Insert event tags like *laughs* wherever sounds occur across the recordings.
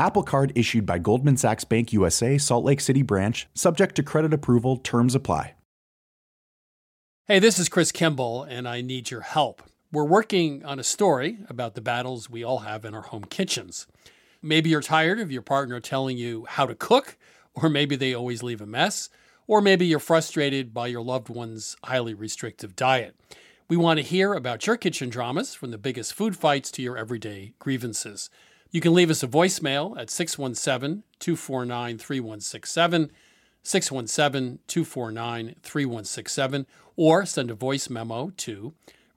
Apple Card issued by Goldman Sachs Bank USA, Salt Lake City branch, subject to credit approval, terms apply. Hey, this is Chris Kimball, and I need your help. We're working on a story about the battles we all have in our home kitchens. Maybe you're tired of your partner telling you how to cook, or maybe they always leave a mess, or maybe you're frustrated by your loved one's highly restrictive diet. We want to hear about your kitchen dramas, from the biggest food fights to your everyday grievances. You can leave us a voicemail at 617 249 3167, 617 249 3167, or send a voice memo to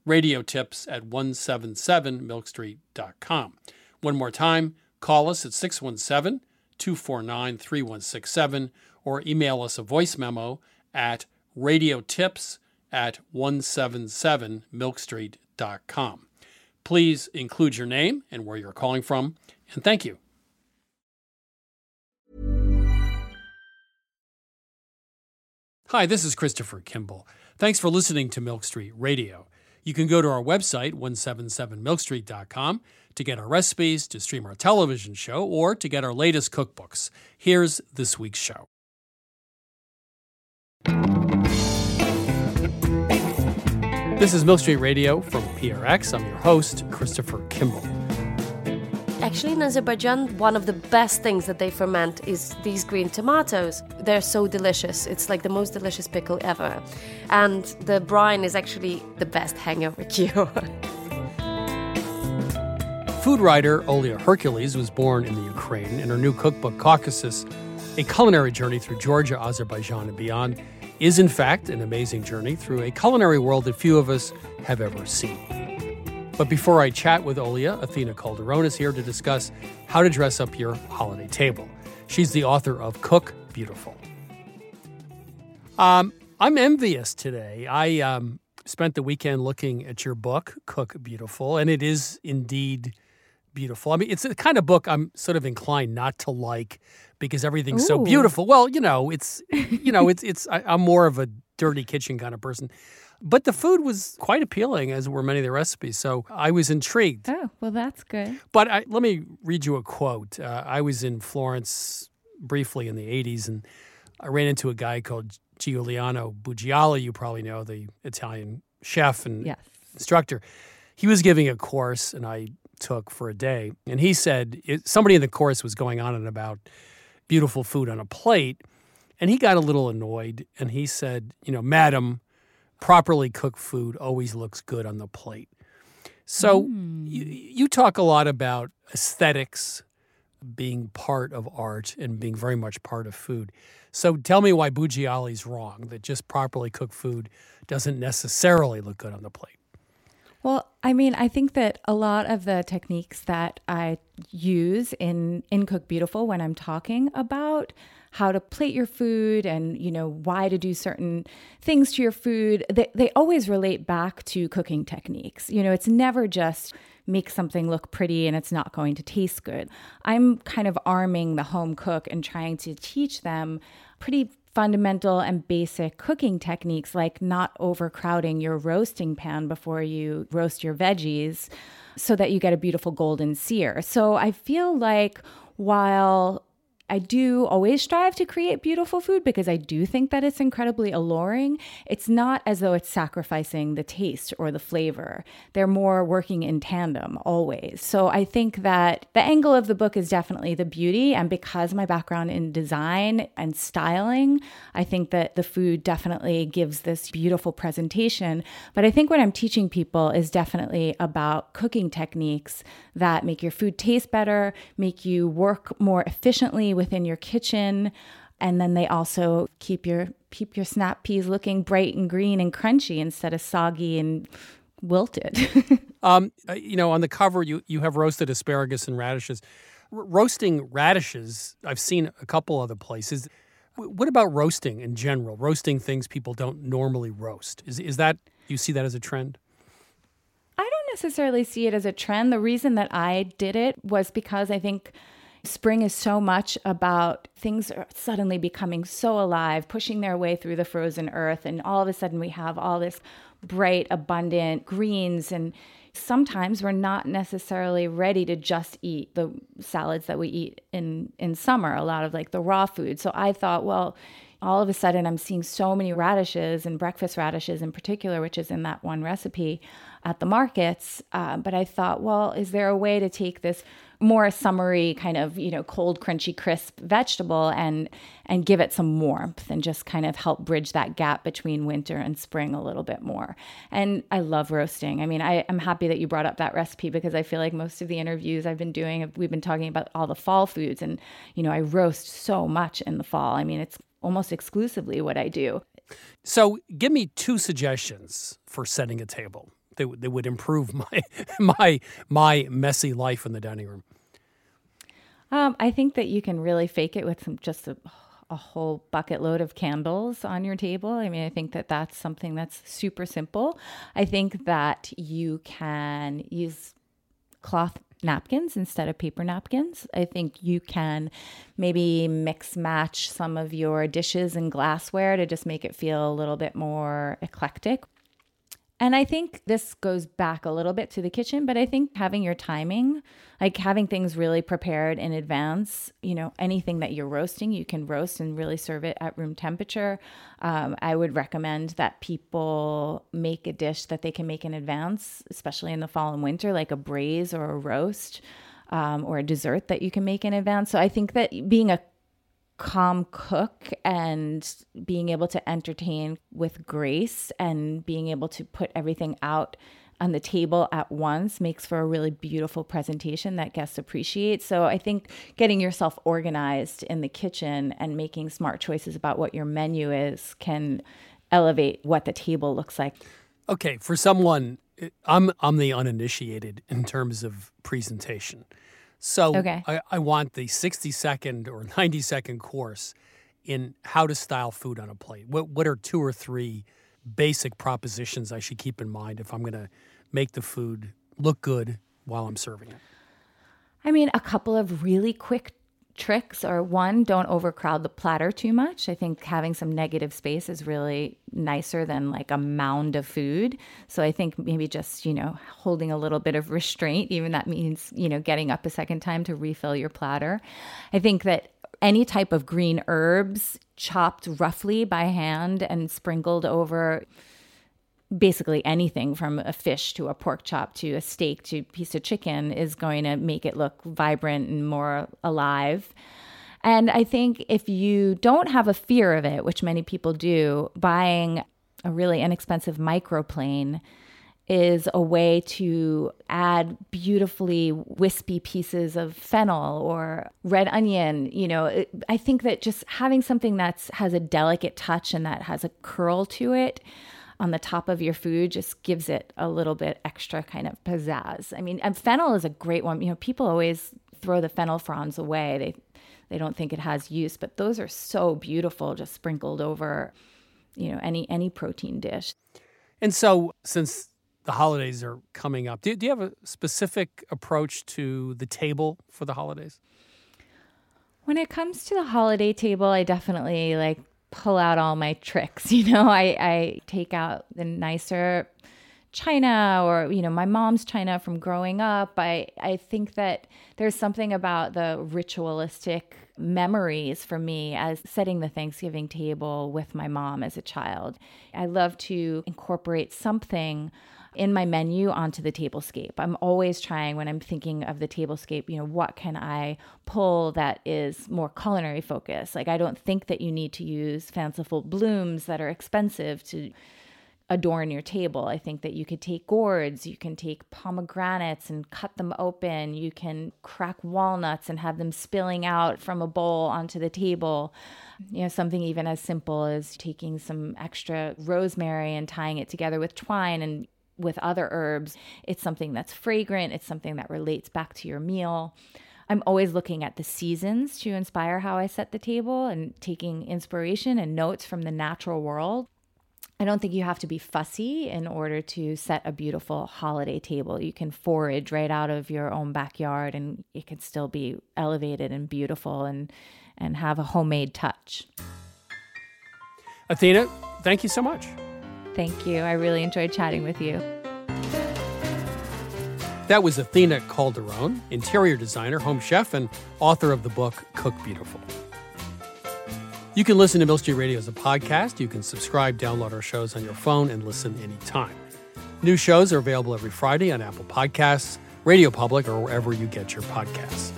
radiotips at 177milkstreet.com. One more time, call us at 617 249 3167 or email us a voice memo at radiotips at 177milkstreet.com. Please include your name and where you're calling from, and thank you. Hi, this is Christopher Kimball. Thanks for listening to Milk Street Radio. You can go to our website, 177milkstreet.com, to get our recipes, to stream our television show, or to get our latest cookbooks. Here's this week's show. This is Milk Street Radio from PRX. I'm your host, Christopher Kimball. Actually, in Azerbaijan, one of the best things that they ferment is these green tomatoes. They're so delicious. It's like the most delicious pickle ever. And the brine is actually the best hangover *laughs* cure. Food writer Olia Hercules was born in the Ukraine, and her new cookbook, Caucasus, a culinary journey through Georgia, Azerbaijan, and beyond, is in fact an amazing journey through a culinary world that few of us have ever seen. But before I chat with Olia, Athena Calderone is here to discuss how to dress up your holiday table. She's the author of Cook Beautiful. Um, I'm envious today. I um, spent the weekend looking at your book, Cook Beautiful, and it is indeed beautiful. I mean, it's the kind of book I'm sort of inclined not to like because everything's so beautiful. Well, you know, it's you know, it's it's I, I'm more of a dirty kitchen kind of person. But the food was quite appealing, as were many of the recipes. So I was intrigued. Oh, well, that's good. But I, let me read you a quote. Uh, I was in Florence briefly in the 80s, and I ran into a guy called Giuliano Bugiali. You probably know the Italian chef and Yes. instructor. He was giving a course, and I took for a day. And he said it, somebody in the course was going on and about beautiful food on a plate. And he got a little annoyed and he said, You know, madam, properly cooked food always looks good on the plate. So you, hmm. you talk a lot about aesthetics being part of art and being very much part of food. So tell me why Bugiali's wrong that just properly cooked food doesn't necessarily look good on the plate. Well, I mean, I think that a lot of the techniques that I use in in Cook Beautiful when I'm talking about how to plate your food and you know why to do certain things to your food, they, they always relate back to cooking techniques. You know, it's never just make something look pretty and it's not going to taste good. I'm kind of arming the home cook and trying to teach them pretty fundamental and basic cooking techniques like not overcrowding your roasting pan before you roast your veggies so that you get a beautiful golden sear. So I feel like while I do always strive to create beautiful food because I do think that it's incredibly alluring. It's not as though it's sacrificing the taste or the flavor. They're more working in tandem always. So I think that the angle of the book is definitely the beauty. And because my background in design and styling, I think that the food definitely gives this beautiful presentation. But I think what I'm teaching people is definitely about cooking techniques that make your food taste better, make you work more efficiently within your kitchen, and then they also keep your keep your snap peas looking bright and green and crunchy instead of soggy and wilted. *laughs* um, uh, you know, on the cover you you have roasted asparagus and radishes. R- roasting radishes, I've seen a couple other places. What about roasting in general? Roasting things people don't normally roast. Is is that you see that as a trend? Necessarily see it as a trend. The reason that I did it was because I think spring is so much about things are suddenly becoming so alive, pushing their way through the frozen earth. And all of a sudden, we have all this bright, abundant greens. And sometimes we're not necessarily ready to just eat the salads that we eat in, in summer, a lot of like the raw food. So I thought, well, all of a sudden I'm seeing so many radishes and breakfast radishes in particular, which is in that one recipe at the markets. Uh, but I thought, well, is there a way to take this more summery kind of you know cold, crunchy, crisp vegetable and and give it some warmth and just kind of help bridge that gap between winter and spring a little bit more. And I love roasting. I mean, I, I'm happy that you brought up that recipe because I feel like most of the interviews I've been doing, we've been talking about all the fall foods, and you know, I roast so much in the fall. I mean, it's almost exclusively what I do. So, give me two suggestions for setting a table that, that would improve *laughs* my my my messy life in the dining room. Um, I think that you can really fake it with some, just a, a whole bucket load of candles on your table. I mean, I think that that's something that's super simple. I think that you can use cloth napkins instead of paper napkins. I think you can maybe mix match some of your dishes and glassware to just make it feel a little bit more eclectic. And I think this goes back a little bit to the kitchen, but I think having your timing, like having things really prepared in advance, you know, anything that you're roasting, you can roast and really serve it at room temperature. Um, I would recommend that people make a dish that they can make in advance, especially in the fall and winter, like a braise or a roast. Um, or a dessert that you can make in advance. So I think that being a calm cook and being able to entertain with grace and being able to put everything out on the table at once makes for a really beautiful presentation that guests appreciate. So I think getting yourself organized in the kitchen and making smart choices about what your menu is can elevate what the table looks like. Okay, for someone I'm I'm the uninitiated in terms of presentation. So okay. I, I want the 60 second or *laughs* 90 second course in how to style food on a plate. What, what are two or three basic propositions I should keep in mind if I'm going to make the food look good while I'm serving it? I mean, a couple of really quick tricks are one, don't overcrowd the platter too much. I think having some negative space is really nicer than like a mound of food. So I think maybe just, you know, holding a little bit of restraint, even that means, you know, getting up a second time to refill your platter. I think that any type of green herbs chopped roughly by hand and sprinkled over basically anything from a fish to a pork chop to a steak to a piece of chicken is going to make it look vibrant and more alive. And I think if you don't have a fear of it, which many people do, buying a really inexpensive microplane is a way to add beautifully wispy pieces of fennel or red onion you know i think that just having something that's has a delicate touch and that has a curl to it on the top of your food just gives it a little bit extra kind of pizzazz. I mean, and fennel is a great one. You know, people always throw the fennel fronds away. They they don't think it has use, but those are so beautiful just sprinkled over, you know, any any protein dish. And so since the holidays are coming up, do, do you have a specific approach to the table for the holidays? When it comes to the holiday table, I definitely like pull out all my tricks. *laughs* You know, I, I take out the nicer china or you know my mom's china from growing up i i think that there's something about the ritualistic memories for me as setting the thanksgiving table with my mom as a child i love to incorporate something in my menu onto the tablescape. I'm always trying when I'm thinking of the tablescape, you know, what can I pull that is more culinary focused? Like I don't think that you need to use fanciful blooms that are expensive to adorn your table. I think that you could take gourds, you can take pomegranates and cut them open, you can crack walnuts and have them spilling out from a bowl onto the table. You know, something even as simple as taking some extra rosemary and tying it together with twine and with other herbs. It's something that's fragrant, it's something that relates back to your meal. I'm always looking at the seasons to inspire how I set the table and taking inspiration and notes from the natural world. I don't think you have to be fussy in order to set a beautiful holiday table. You can forage right out of your own backyard and it can still be elevated and beautiful and and have a homemade touch. Athena, thank you so much. Thank you. I really enjoyed chatting with you. That was Athena Calderone, interior designer, home chef, and author of the book Cook Beautiful. You can listen to Milk Street Radio as a podcast. You can subscribe, download our shows on your phone, and listen anytime. New shows are available every Friday on Apple Podcasts, Radio Public, or wherever you get your podcasts.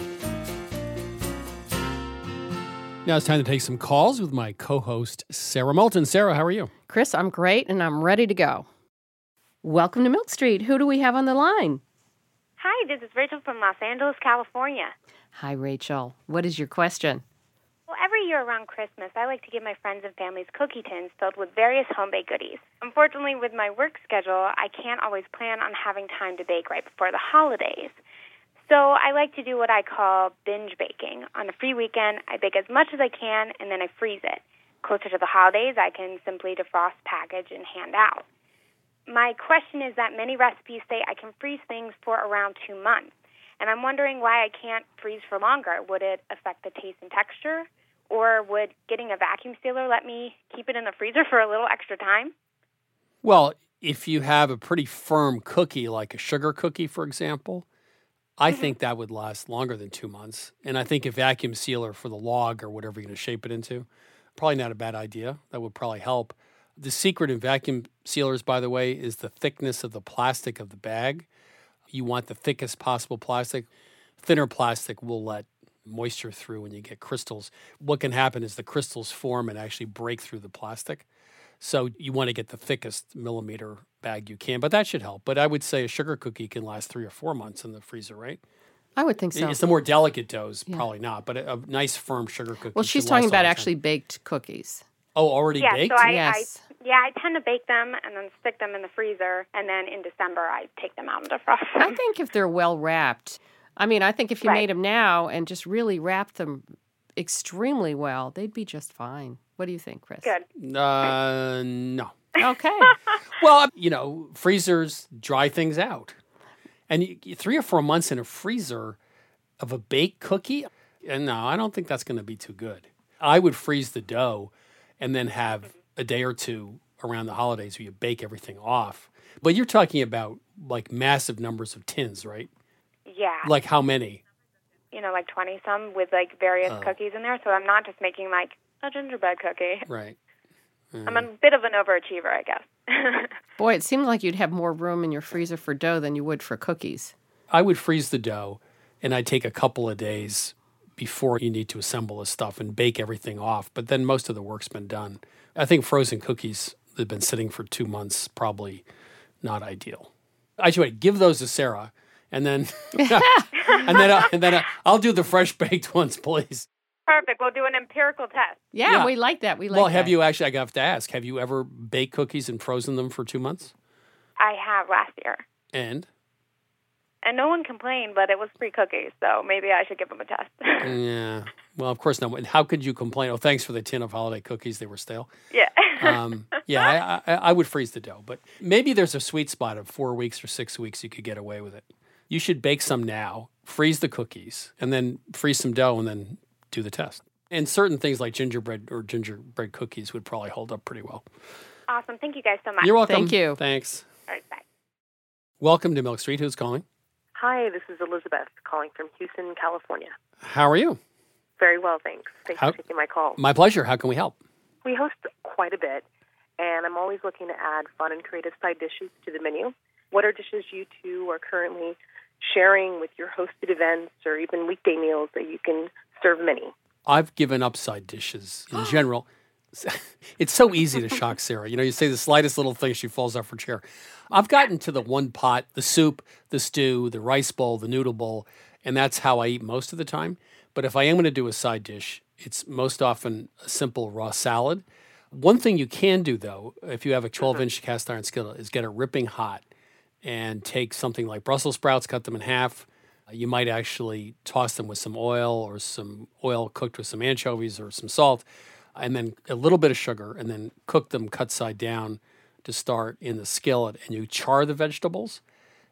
Now it's time to take some calls with my co host, Sarah Moulton. Sarah, how are you? Chris, I'm great and I'm ready to go. Welcome to Milk Street. Who do we have on the line? Hi, this is Rachel from Los Angeles, California. Hi, Rachel. What is your question? Well, every year around Christmas, I like to give my friends and families cookie tins filled with various home baked goodies. Unfortunately, with my work schedule, I can't always plan on having time to bake right before the holidays. So I like to do what I call binge baking. On a free weekend, I bake as much as I can and then I freeze it. Closer to the holidays, I can simply defrost, package, and hand out. My question is that many recipes say I can freeze things for around two months. And I'm wondering why I can't freeze for longer. Would it affect the taste and texture? Or would getting a vacuum sealer let me keep it in the freezer for a little extra time? Well, if you have a pretty firm cookie, like a sugar cookie, for example, I Mm-hmm. think that would last longer than two months. And I think a vacuum sealer for the log or whatever you're going to shape it into, probably not a bad idea. That would probably help. The secret in vacuum sealers, by the way, is the thickness of the plastic of the bag. You want the thickest possible plastic. Thinner plastic will let moisture through when you get crystals. What can happen is the crystals form and actually break through the plastic. So you want to get the thickest millimeter bag you can, but that should help. But I would say a sugar cookie can last three or four months in the freezer, right? I would think so. It's the more delicate doughs, probably not, but a, a nice firm sugar cookie. well, she's talking about actually baked cookies. Oh, already yeah, baked. so I, Yes. I yeah, I tend to bake them and then stick them in the freezer, and then in December I take them out and defrost I *laughs* think if they're well wrapped, I mean, I think if you Right. made them now and just really wrapped them extremely well, they'd be just fine. What do you think, Chris? Good. uh, no. Okay. *laughs* Well, you know, freezers dry things out, and you, you- three or four months in a freezer of a baked cookie, and no, I don't think that's going to be too good. I would freeze the dough, and then have a day or two around the holidays where you bake everything off. But you're talking about like massive numbers of tins, right? Yeah, Like how many? you know, like twenty some with like various Oh. cookies in there. So I'm not just making like a gingerbread cookie. Right. I'm a bit of an overachiever, I guess. *laughs* Boy, it seemed like you'd have more room in your freezer for dough than you would for cookies. I would freeze the dough and I'd take a couple of days before you need to assemble the stuff and bake everything off. But then most of the work's been done. I think frozen cookies that have been sitting for two months probably not ideal. I should wait, give those to Sarah and then *laughs* and then I, and then I, I'll do the fresh baked ones, please. Perfect. We'll do an empirical test. Yeah, Yeah. we like that. We like well, have that. you actually? I have to ask. Have you ever baked cookies and frozen them for two months? I have last year, And and no one complained, but it was free cookies, so maybe I should give them a test. *laughs* yeah, well, of course not. How could you complain? Oh, thanks for the tin of holiday cookies. They were stale. yeah. *laughs* um, yeah, I, I, I would freeze the dough, but maybe there's a sweet spot of four weeks or six weeks you could get away with it. You should bake some now, freeze the cookies, and then freeze some dough, and then do the test. And certain things like gingerbread or gingerbread cookies would probably hold up pretty well. awesome. Thank you guys so much. You're welcome. Thank you. Thanks. All right, bye. Welcome to Milk Street. Who's calling? Hi, this is Elizabeth calling from Houston, California. How are you? Very well, thanks. Thanks How- for taking my call. My pleasure. How can we help? We host quite a bit, and I'm always looking to add fun and creative side dishes to the menu. What are dishes you two are currently sharing with your hosted events or even weekday meals that you can serve many? I've given up side dishes in *gasps* general. *laughs* It's so easy to shock Sarah. You know, you say the slightest little thing, she falls off her chair. I've gotten to the one pot, the soup, the stew, the rice bowl, the noodle bowl, and that's how I eat most of the time. But if I am going to do a side dish, it's most often a simple raw salad. One thing you can do, though, if you have a 12 uh-huh. inch cast iron skillet, is get it ripping hot and take something like Brussels sprouts, cut them in half. Uh, you might actually toss them with some oil or some oil cooked with some anchovies or some salt, and then a little bit of sugar, and then cook them cut side down to start in the skillet. And you char the vegetables.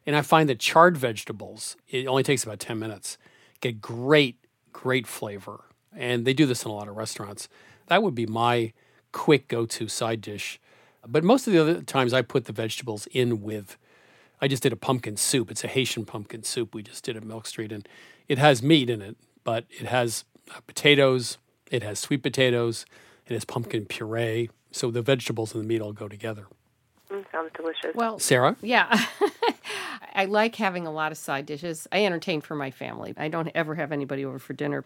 And I find that charred vegetables, it only takes about 10 minutes, get great, great flavor. And they do this in a lot of restaurants. That would be my quick go to side dish. But most of the other times I put the vegetables in with I just did a pumpkin soup. It's a Haitian pumpkin soup we just did at Milk Street, and it has meat in it, but it has uh, potatoes, it has sweet potatoes, it has pumpkin puree. So the vegetables and the meat all go together. Mm, sounds delicious. Well, Sarah, yeah. *laughs* I like having a lot of side dishes. I entertain for my family. I don't ever have anybody over for dinner.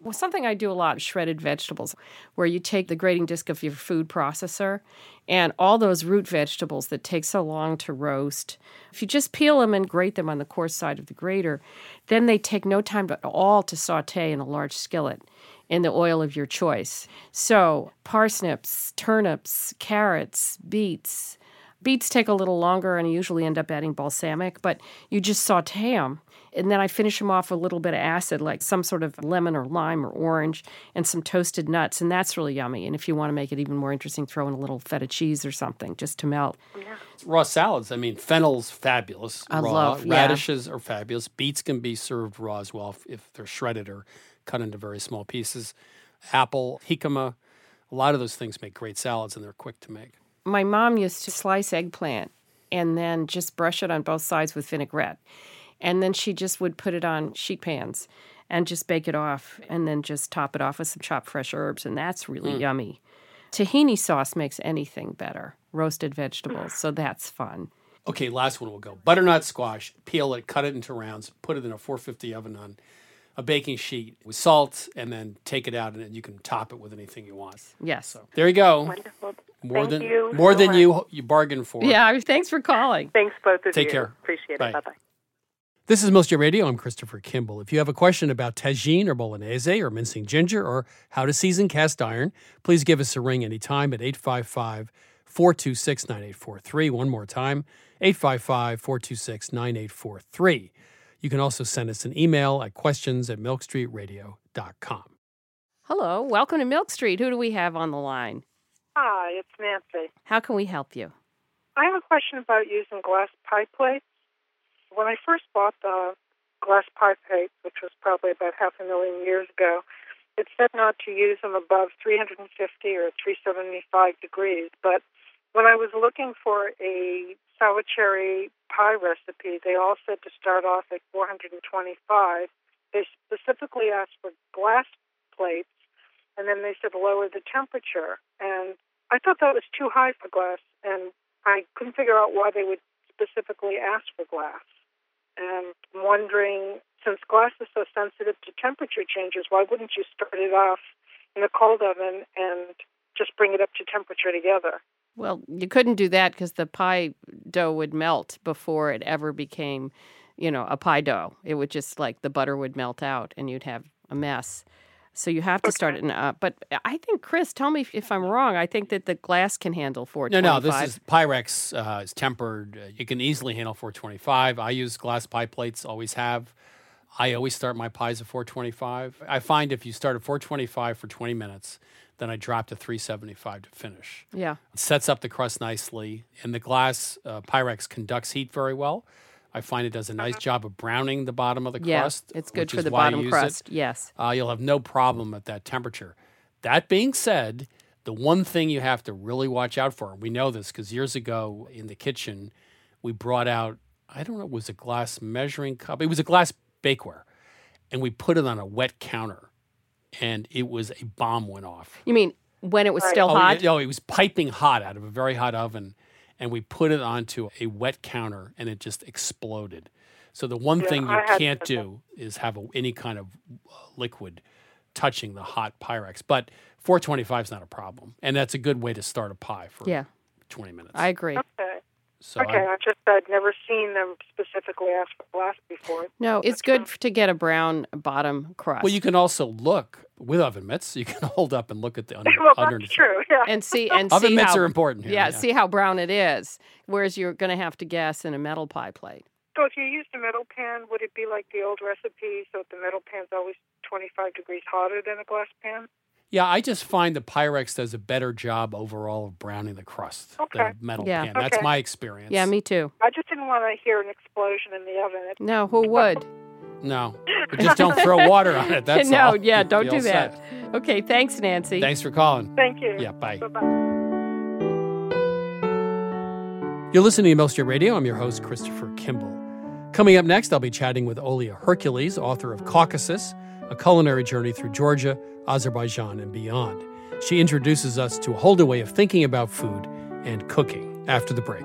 Well, something I do a lot shredded vegetables, where you take the grating disc of your food processor and all those root vegetables that take so long to roast. If you just peel them and grate them on the coarse side of the grater, then they take no time at all to saute in a large skillet in the oil of your choice. So, parsnips, turnips, carrots, beets. Beets take a little longer and I usually end up adding balsamic, but you just saute them. And then I finish them off with a little bit of acid, like some sort of lemon or lime or orange, and some toasted nuts. And that's really yummy. And if you want to make it even more interesting, throw in a little feta cheese or something just to melt. Yeah. raw salads. I mean, fennel's fabulous. I raw. love- yeah. radishes are fabulous. Beets can be served raw as well if, if they're shredded or cut into very small pieces. Apple, jicama, a lot of those things make great salads and they're quick to make. My mom used to slice eggplant and then just brush it on both sides with vinaigrette. And then she just would put it on sheet pans and just bake it off and then just top it off with some chopped fresh herbs. And that's really mm. yummy. Tahini sauce makes anything better, roasted vegetables. So that's fun. Okay, last one will go. Butternut squash, peel it, cut it into rounds, put it in a 450 oven on a baking sheet with salt, and then take it out, and then you can top it with anything you want. Yes. So there you go. Wonderful. More Thank than you more so than much. you you bargained for. Yeah, thanks for calling. Thanks, both of Take you. care. Appreciate Bye. it. Bye bye. This is Milk Street Radio. I'm Christopher Kimball. If you have a question about tagine or bolognese or mincing ginger or how to season cast iron, please give us a ring anytime at 855 426 9843. One more time 855 426 9843. You can also send us an email at questions at milkstreetradio.com. Hello, welcome to Milk Street. Who do we have on the line? Hi, it's Nancy. How can we help you? I have a question about using glass pie plates. When I first bought the glass pie plates, which was probably about half a million years ago, it said not to use them above 350 or 375 degrees. But when I was looking for a sour cherry pie recipe, they all said to start off at 425. They specifically asked for glass plates, and then they said lower the temperature. And I thought that was too high for glass, and I couldn't figure out why they would specifically ask for glass. And wondering, since glass is so sensitive to temperature changes, why wouldn't you start it off in a cold oven and just bring it up to temperature together? Well, you couldn't do that because the pie dough would melt before it ever became, you know, a pie dough. It would just like the butter would melt out and you'd have a mess. So you have to start it in. Uh, but I think, Chris, tell me if, if I'm wrong. I think that the glass can handle 425. no, no, this is Pyrex. Uh, it's tempered. Uh, you can easily handle 425. I use glass pie plates, always have. I always start my pies at 425. I find if you start at 425 for 20 minutes, then I drop to 375 to finish. Yeah. It sets up the crust nicely, and the glass uh, Pyrex conducts heat very well. I find it does a nice job of browning the bottom of the Yeah, crust. it's good for the bottom use it. crust. Yes. Uh, you'll have no problem at that temperature. That being said, the one thing you have to really watch out for, and we know this because years ago in the kitchen, we brought out I don't know, it was a glass measuring cup. It was a glass bakeware. And we put it on a wet counter and it was a bomb went off. You mean when it was still Oh, hot? yeah, No, it was piping hot out of a very hot oven. And we put it onto a wet counter and it just exploded. So the one Yeah, thing you can't that. do is have a, any kind of uh, liquid touching the hot Pyrex. But 425 is not a problem. And that's a good way to start a pie for Yeah, 20 minutes. I agree. Okay. so okay, I- I just I'd never seen them specifically ask for glass before. No, it's good f- to get a brown bottom crust. Well, you can also look with oven mitts. You can *laughs* hold up and look at the under, well, underneath. that's true. Yeah. and see *laughs* and Oven see mitts how, are important here. Yeah, see how brown it is. Whereas you're going to have to guess in a metal pie plate. So if you used a metal pan, would it be like the old recipe? So the metal pan's always 25 degrees hotter than a glass pan? Yeah, I just find the Pyrex does a better job overall of browning the crust. Okay. The metal Yeah. pan. That's my experience. Yeah, me too. I just didn't want to hear an explosion in the oven. It, No, who would? No, *laughs* but just don't throw water on it. That's *laughs* no, all. yeah, don't be do that. set. Okay, thanks, Nancy. Thanks for calling. Thank you. Yeah, bye. Bye-bye. You're listening to Milk Street Radio. I'm your host, Christopher Kimball. Coming up next, I'll be chatting with Olia Hercules, author of Caucasus, a culinary journey through Georgia, Azerbaijan, and beyond. She introduces us to a whole new way of thinking about food and cooking after the break.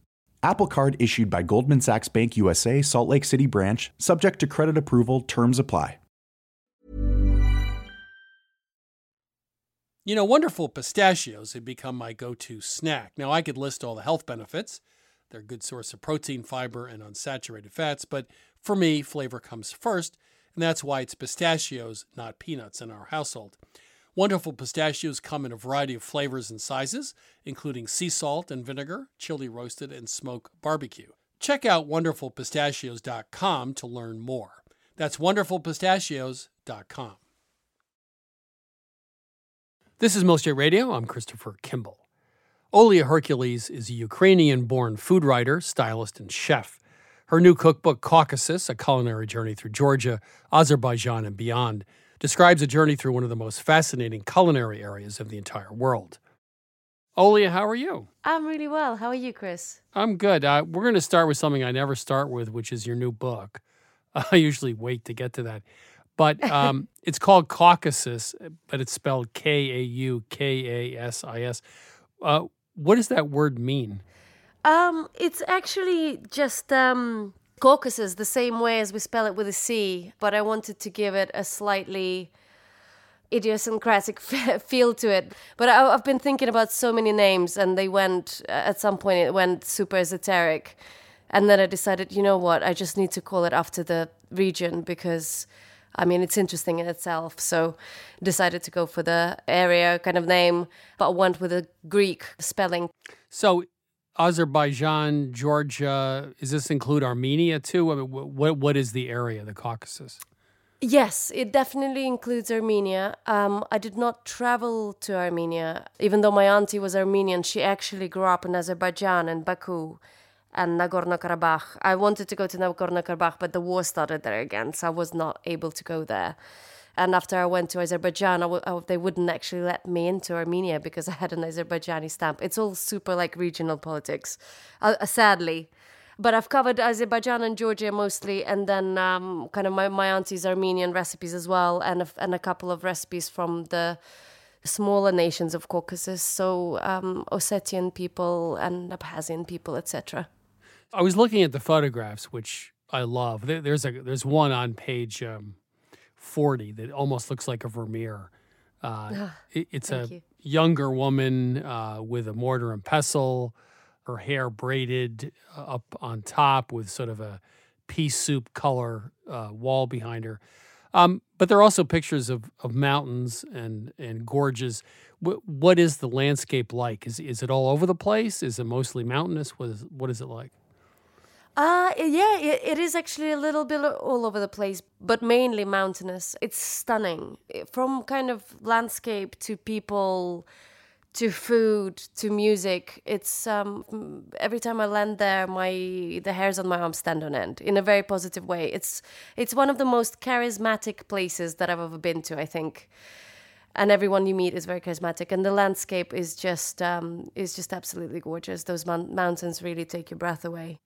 Apple Card issued by Goldman Sachs Bank USA, Salt Lake City branch, subject to credit approval, terms apply. You know, wonderful pistachios have become my go to snack. Now, I could list all the health benefits. They're a good source of protein, fiber, and unsaturated fats, but for me, flavor comes first, and that's why it's pistachios, not peanuts, in our household. Wonderful pistachios come in a variety of flavors and sizes, including sea salt and vinegar, chili roasted, and smoke barbecue. Check out wonderfulpistachios.com to learn more. That's wonderfulpistachios.com. This is Most J Radio. I'm Christopher Kimball. Olia Hercules is a Ukrainian born food writer, stylist, and chef. Her new cookbook, Caucasus A Culinary Journey Through Georgia, Azerbaijan, and Beyond, describes a journey through one of the most fascinating culinary areas of the entire world. Olia, how are you? I'm really well. How are you, Chris? I'm good. Uh, we're going to start with something I never start with, which is your new book. *laughs* I usually wait to get to that. But *laughs* um, it's called Caucasus, but it's spelled K A U K A S I S. Uh, what does that word mean? Um, it's actually just um, Caucasus, the same way as we spell it with a C, but I wanted to give it a slightly idiosyncratic *laughs* feel to it. But I, I've been thinking about so many names, and they went uh, at some point it went super esoteric, and then I decided, you know what, I just need to call it after the region because. I mean, it's interesting in itself. So, decided to go for the area kind of name, but went with a Greek spelling. So, Azerbaijan, Georgia, does this include Armenia too? I mean, what what is the area, the Caucasus? Yes, it definitely includes Armenia. Um, I did not travel to Armenia, even though my auntie was Armenian. She actually grew up in Azerbaijan and Baku and Nagorno Karabakh. I wanted to go to Nagorno Karabakh, but the war started there again, so I was not able to go there. And after I went to Azerbaijan, I w- I, they wouldn't actually let me into Armenia because I had an Azerbaijani stamp. It's all super like regional politics, uh, uh, sadly. But I've covered Azerbaijan and Georgia mostly, and then um, kind of my, my auntie's Armenian recipes as well, and a, and a couple of recipes from the smaller nations of Caucasus, so um, Ossetian people and Abkhazian people, etc. I was looking at the photographs, which I love. There's a there's one on page um, forty that almost looks like a Vermeer. Uh, ah, it, it's a you. younger woman uh, with a mortar and pestle, her hair braided uh, up on top with sort of a pea soup color uh, wall behind her. Um, but there are also pictures of, of mountains and, and gorges. W- what is the landscape like? Is, is it all over the place? Is it mostly mountainous? What is, what is it like? Uh, yeah, it, it is actually a little bit all over the place, but mainly mountainous. It's stunning. From kind of landscape to people to food to music it's um every time i land there my the hairs on my arm stand on end in a very positive way it's it's one of the most charismatic places that i've ever been to i think and everyone you meet is very charismatic and the landscape is just um is just absolutely gorgeous those mon- mountains really take your breath away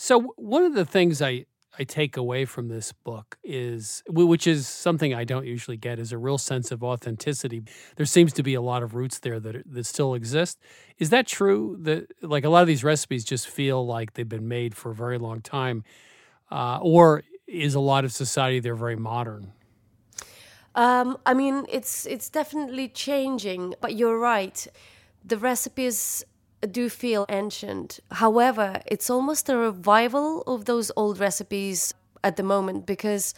so one of the things i I take away from this book is, which is something I don't usually get, is a real sense of authenticity. There seems to be a lot of roots there that that still exist. Is that true? That like a lot of these recipes just feel like they've been made for a very long time, uh, or is a lot of society they're very modern? Um, I mean, it's it's definitely changing, but you're right. The recipes do feel ancient. However, it's almost a revival of those old recipes at the moment because,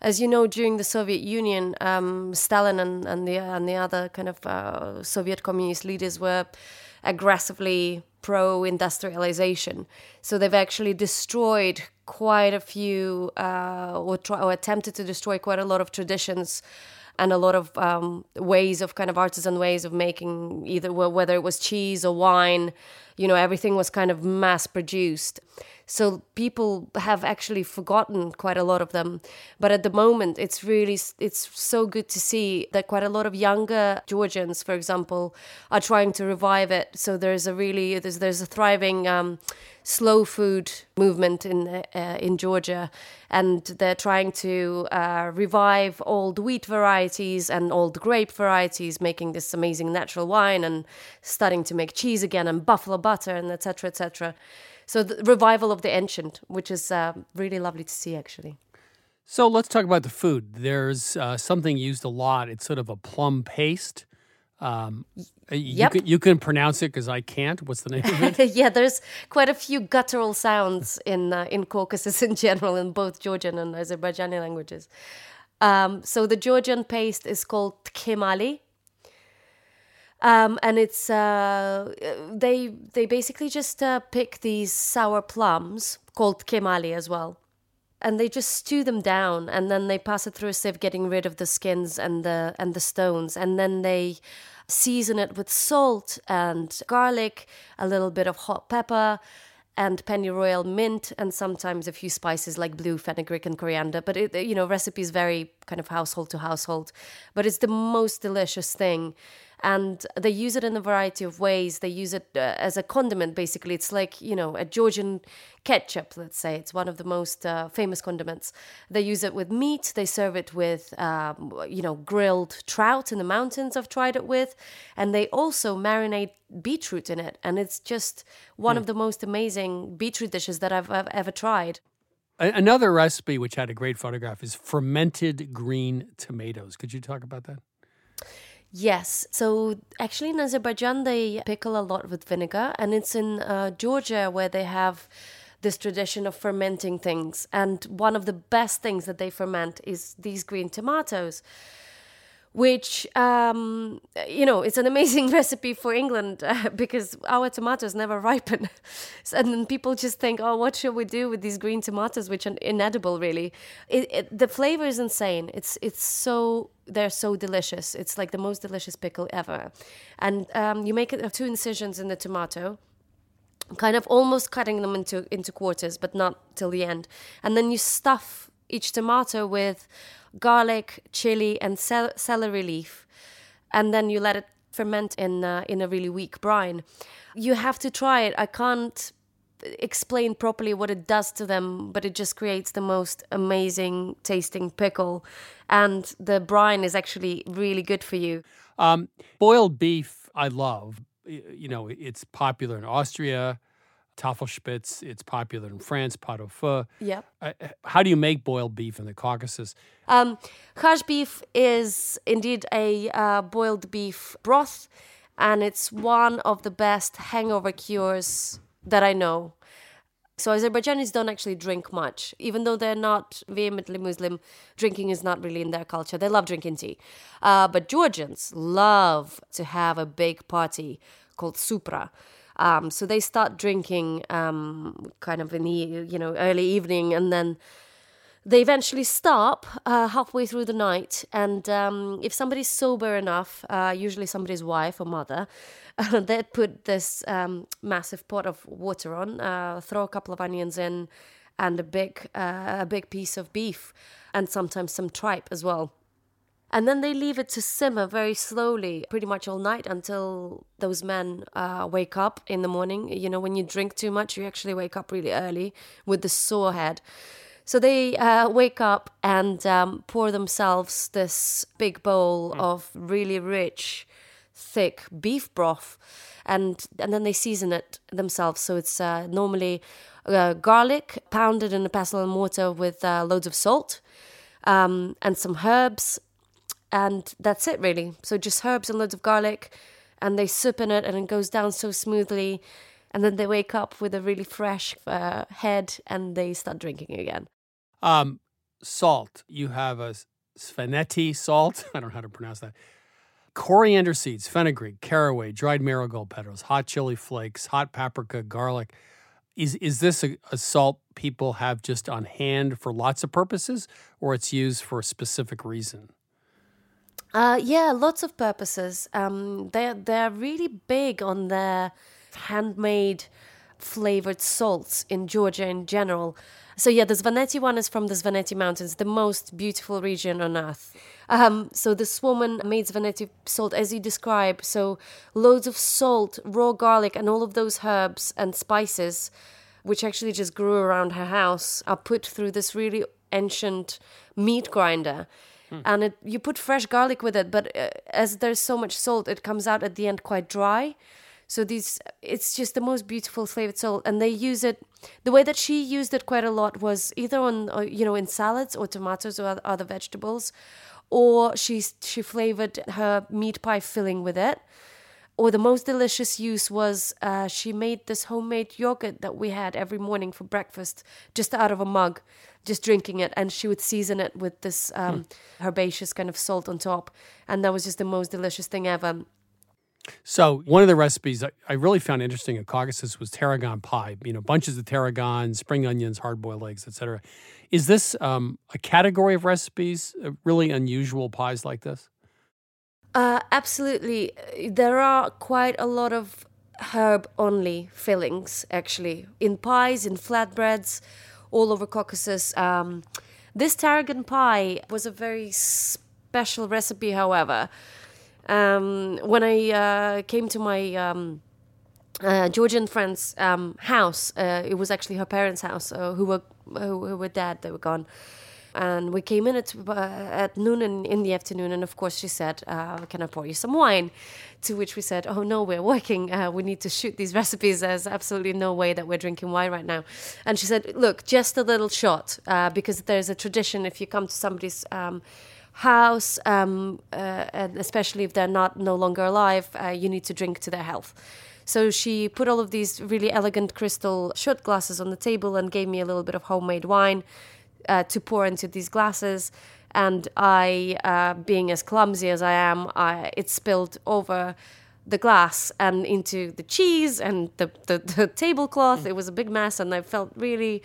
as you know, during the Soviet Union, um, Stalin and, and, the and the other kind of uh, Soviet communist leaders were aggressively pro-industrialization. So they've actually destroyed quite a few, uh, or, try, or attempted to destroy quite a lot of traditions and a lot of um, ways of kind of artisan ways of making either whether it was cheese or wine you know everything was kind of mass produced. So people have actually forgotten quite a lot of them. But at the moment it's really it's so good to see that quite a lot of younger georgians for example are trying to revive it. So there's a really there's there's a thriving um, slow food movement in uh, in Georgia, and they're trying to uh, revive old wheat varieties and old grape varieties, making this amazing natural wine and starting to make cheese again and buffalo butter and etc. etc. So the revival of the ancient, which is uh, really lovely to see, actually. So let's talk about the food. There's uh, something used a lot. It's sort of a plum paste. Um, uh, you, yep. can, you can pronounce it because I can't. What's the name of it? *laughs* yeah, there's quite a few guttural sounds in uh, in Caucasus *laughs* in general, in both Georgian and Azerbaijani languages. Um, so the Georgian paste is called tkemali. Um, and it's uh, they they basically just uh, pick these sour plums called tkemali as well, and they just stew them down, and then they pass it through a sieve, getting rid of the skins and the and the stones, and then they season it with salt and garlic, a little bit of hot pepper, and pennyroyal mint and sometimes a few spices like blue fenugreek and coriander. But it you know recipes vary kind of household to household. But it's the most delicious thing and they use it in a variety of ways. They use it uh, as a condiment, basically. It's like, you know, a Georgian ketchup, let's say. It's one of the most uh, famous condiments. They use it with meat. They serve it with, um, you know, grilled trout in the mountains, I've tried it with. And they also marinate beetroot in it. And it's just one mm. of the most amazing beetroot dishes that I've, I've ever tried. Another recipe which had a great photograph is fermented green tomatoes. Could you talk about that? Yes. So actually, in Azerbaijan, they pickle a lot with vinegar, and it's in uh, Georgia where they have this tradition of fermenting things. And one of the best things that they ferment is these green tomatoes which um, you know it's an amazing *laughs* recipe for England uh, because our tomatoes never ripen, *laughs* and then people just think, oh, what should we do with these green tomatoes, which are inedible, really. It, it, the flavor is insane. It's it's so they're so delicious. It's like the most delicious pickle ever, and um, you make it, uh, two incisions in the tomato kind of almost cutting them into into quarters but not till the end and then you stuff each tomato with garlic, chili, and cel- celery leaf, and then you let it ferment in uh, in a really weak brine. You have to try it. I can't explain properly what it does to them, but it just creates the most amazing tasting pickle. And the brine is actually really good for you. Um, boiled beef, I love. You know, it's popular in Austria, Tafelspitz. It's popular in France, pot au feu. Yep. Uh, how do you make boiled beef in the Caucasus? Um, khash beef is indeed a uh, boiled beef broth, and it's one of the best hangover cures that I know. So Azerbaijanis don't actually drink much, even though they're not vehemently Muslim. Drinking is not really in their culture. They love drinking tea, uh, but Georgians love to have a big party called supra. Um, so they start drinking um, kind of in the you know early evening, and then they eventually stop uh, halfway through the night. And um, if somebody's sober enough, uh, usually somebody's wife or mother, *laughs* they'd put this um, massive pot of water on, uh, throw a couple of onions in, and a big uh, a big piece of beef, and sometimes some tripe as well. And then they leave it to simmer very slowly, pretty much all night until those men uh, wake up in the morning. You know, when you drink too much, you actually wake up really early with the sore head. So they uh, wake up and um, pour themselves this big bowl of really rich, thick beef broth, and and then they season it themselves. So it's uh, normally uh, garlic pounded in a pestle and mortar with uh, loads of salt um, and some herbs, and that's it really. So just herbs and loads of garlic, and they soup in it, and it goes down so smoothly. And then they wake up with a really fresh uh, head, and they start drinking again. Um, salt. You have a Svaneti salt. *laughs* I don't know how to pronounce that. Coriander seeds, fenugreek, caraway, dried marigold petals, hot chili flakes, hot paprika, garlic. Is is this a, a salt people have just on hand for lots of purposes, or it's used for a specific reason? Uh, yeah, lots of purposes. Um, they're they're really big on their handmade flavored salts in Georgia in general. So yeah, the Svaneti one is from the Svaneti Mountains, the most beautiful region on earth. Um, so this woman made Svaneti salt as you describe. So loads of salt, raw garlic, and all of those herbs and spices, which actually just grew around her house, are put through this really ancient meat grinder. And it, you put fresh garlic with it, but uh, as there's so much salt, it comes out at the end quite dry. So these, it's just the most beautiful flavored salt, and they use it. The way that she used it quite a lot was either on, uh, you know, in salads or tomatoes or other vegetables, or she she flavored her meat pie filling with it. Or the most delicious use was uh, she made this homemade yogurt that we had every morning for breakfast, just out of a mug, just drinking it, and she would season it with this um, herbaceous kind of salt on top, and that was just the most delicious thing ever. So one of the recipes I, I really found interesting in Kaukasis was tarragon pie. You know, bunches of tarragon, spring onions, hard-boiled eggs, etc. Is this um, a category of recipes? uh, Really unusual pies like this? Uh, absolutely. There are quite a lot of herb only fillings, actually, in pies, in flatbreads, all over Caucasus. Um, this tarragon pie was a very special recipe, however. Um, when I uh, came to my um, uh, Georgian friend's um, house, uh, it was actually her parents' house, who were who, who were dead, they were gone and we came in at, uh, at noon in, in the afternoon and of course she said uh, can i pour you some wine? To which we said oh no we're working. Uh, we need to shoot these *laughs* recipes. There's absolutely no way that we're drinking wine right now. And she said look just a little shot uh, because there's a tradition if you come to somebody's um, house um, uh, and especially if they're not no longer alive uh, you need to drink to their health. So she put all of these really elegant crystal shot glasses on the table and gave me a little bit of homemade wine uh, to pour into these glasses. And I, uh, being as clumsy as I am, I, it spilled over the glass and into the cheese and the, the, the tablecloth. It was a big mess, and I felt really